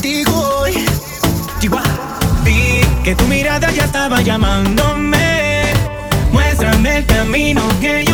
contigo hoy. Vi que tu mirada ya estaba llamándome. Muéstrame el camino que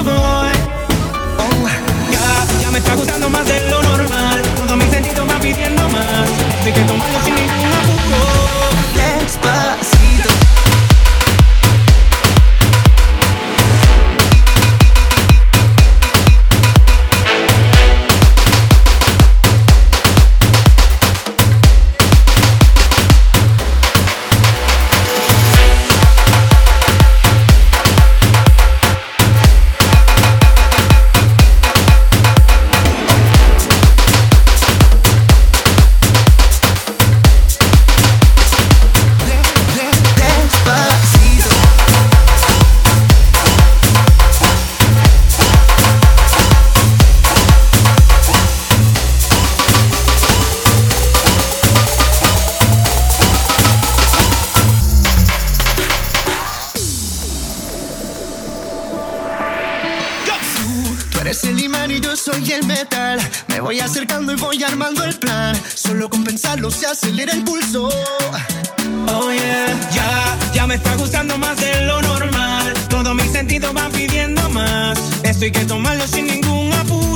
eres el imán y yo soy el metal. Me voy acercando y voy armando el plan. Solo con pensarlo se acelera el pulso. Oh yeah, ya, ya me está gustando más de lo normal. Todo mi sentido va pidiendo más. Esto hay que tomarlo sin ningún apuro.